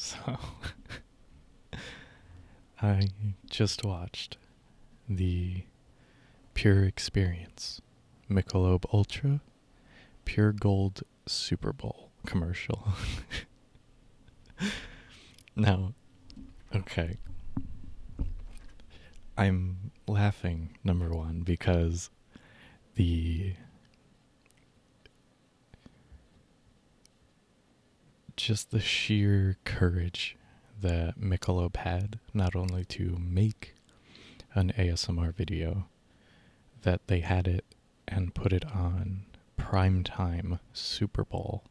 So I just watched the Pure Experience Michelob Ultra Pure Gold Super Bowl commercial. now, okay. I'm laughing, number one, because the just the sheer courage that Michelob had, not only to make an ASMR video, that they had it and put it on primetime Super Bowl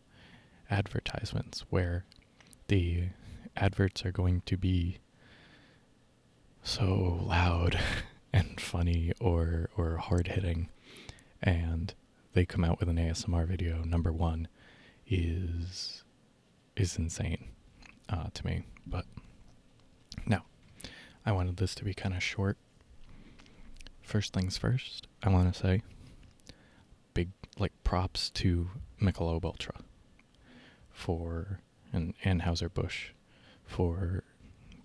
advertisements where the adverts are going to be so loud and funny or or hard hitting and they come out with an ASMR video. Number 1 is is insane uh, to me. But no, I wanted this to be kind of short. First things first, I want to say big like props to Michelob Ultra for and Anheuser Busch for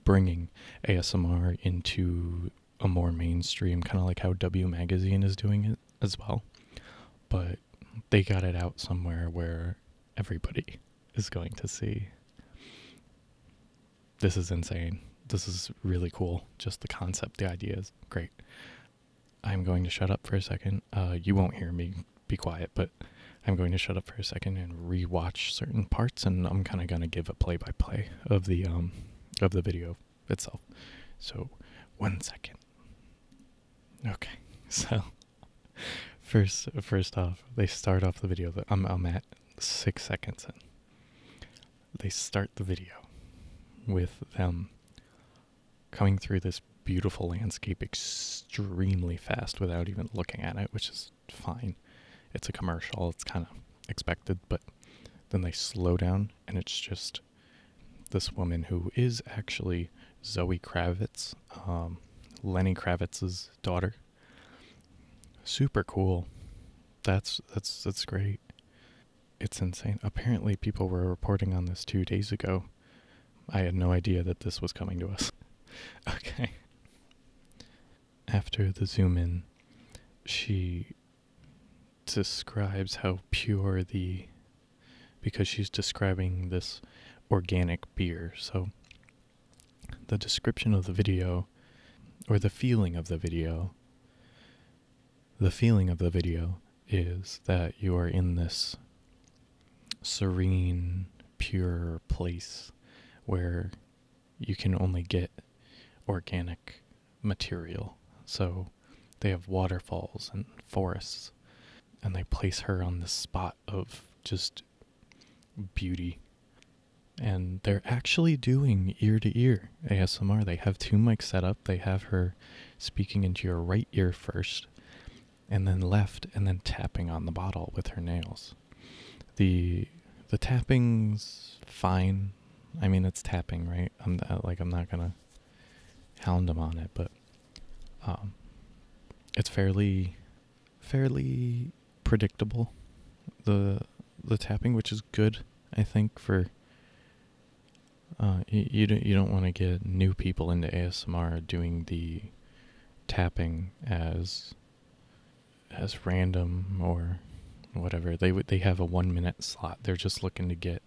bringing ASMR into a more mainstream, kind of like how W Magazine is doing it as well. But they got it out somewhere where everybody is going to see. This is insane. This is really cool. Just the concept, the idea is great. I'm going to shut up for a second. Uh, you won't hear me be quiet, but I'm going to shut up for a second and rewatch certain parts, and I'm kind of going to give a play-by-play of the um of the video itself. So, one second. Okay, so first first off, they start off the video I'm I'm at six seconds in they start the video with them coming through this beautiful landscape extremely fast without even looking at it, which is fine. It's a commercial, it's kind of expected, but then they slow down and it's just this woman who is actually Zoe Kravitz, um, Lenny Kravitz's daughter. Super cool. That's that's that's great. It's insane. Apparently, people were reporting on this two days ago. I had no idea that this was coming to us. okay. After the zoom in, she describes how pure the. because she's describing this organic beer. So, the description of the video, or the feeling of the video, the feeling of the video is that you are in this serene, pure place where you can only get organic material. So they have waterfalls and forests, and they place her on this spot of just beauty. And they're actually doing ear to ear ASMR. They have two mics set up. They have her speaking into your right ear first, and then left, and then tapping on the bottle with her nails the the tapping's fine. I mean, it's tapping, right? I'm uh, like I'm not gonna hound them on it, but um, it's fairly fairly predictable. The the tapping, which is good, I think for. Uh, you, you don't you don't want to get new people into ASMR doing the tapping as as random or whatever. They they have a one minute slot. They're just looking to get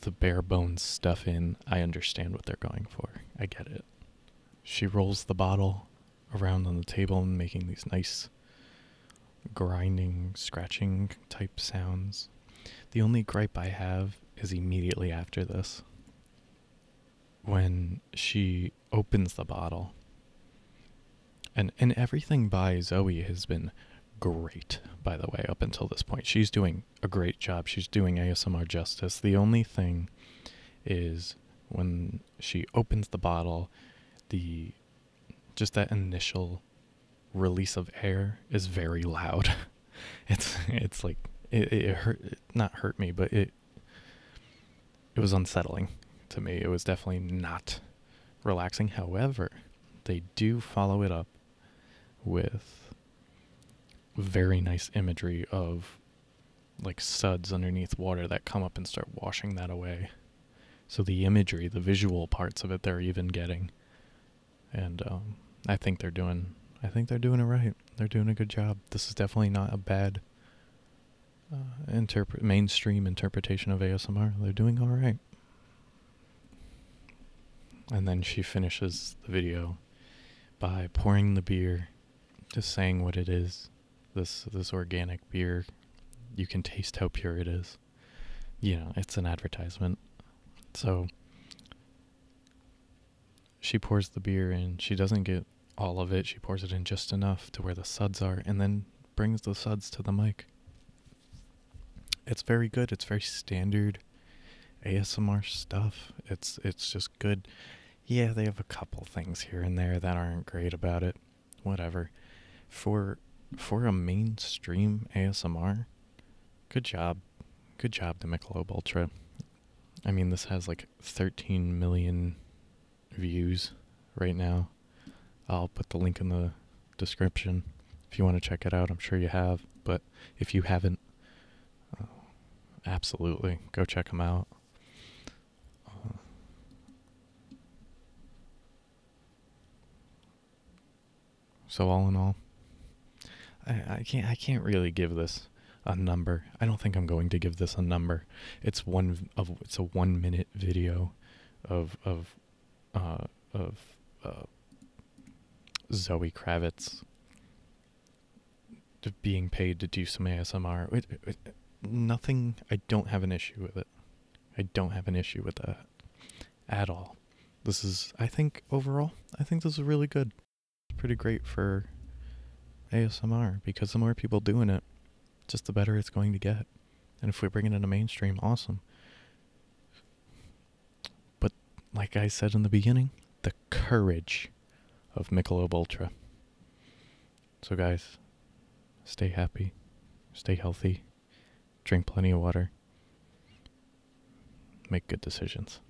the bare bones stuff in. I understand what they're going for. I get it. She rolls the bottle around on the table and making these nice grinding, scratching type sounds. The only gripe I have is immediately after this. When she opens the bottle. And and everything by Zoe has been great, by the way, up until this point. She's doing a great job. She's doing ASMR justice. The only thing is when she opens the bottle, the just that initial release of air is very loud. it's it's like it, it hurt it not hurt me, but it it was unsettling to me. It was definitely not relaxing. However, they do follow it up with very nice imagery of like suds underneath water that come up and start washing that away. So the imagery, the visual parts of it, they're even getting, and um, I think they're doing. I think they're doing it right. They're doing a good job. This is definitely not a bad uh, mainstream interpretation of ASMR. They're doing all right. And then she finishes the video by pouring the beer, just saying what it is. This this organic beer, you can taste how pure it is. You know, it's an advertisement. So she pours the beer in. She doesn't get all of it. She pours it in just enough to where the suds are and then brings the suds to the mic. It's very good. It's very standard ASMR stuff. It's it's just good. Yeah, they have a couple things here and there that aren't great about it. Whatever. For for a mainstream ASMR, good job. Good job to Michelob Ultra. I mean, this has like 13 million views right now. I'll put the link in the description if you want to check it out. I'm sure you have, but if you haven't, uh, absolutely go check them out. So all in all, I, I can't I can't really give this a number. I don't think I'm going to give this a number. It's one of it's a one minute video of of uh, of uh, Zoe Kravitz being paid to do some ASMR. It, it, nothing. I don't have an issue with it. I don't have an issue with that at all. This is, I think, overall, I think this is really good. It's pretty great for ASMR because the more people doing it, just the better it's going to get. And if we bring it into mainstream, awesome. But like I said in the beginning, the courage of Michelob Ultra. So guys, stay happy, stay healthy, drink plenty of water, make good decisions.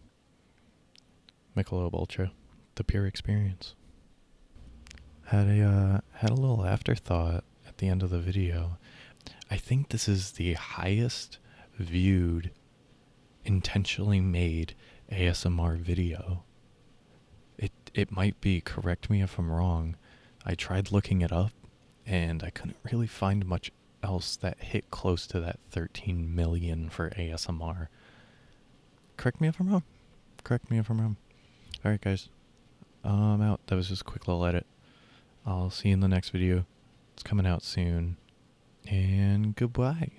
Michelob Ultra, the pure experience. Had a uh, had a little afterthought at the end of the video. I think this is the highest viewed, intentionally made ASMR video. It it might be. Correct me if I'm wrong. I tried looking it up, and I couldn't really find much else that hit close to that 13 million for ASMR. Correct me if I'm wrong. Correct me if I'm wrong. All right, guys. I'm out. That was just a quick little edit. I'll see you in the next video. It's coming out soon. And goodbye.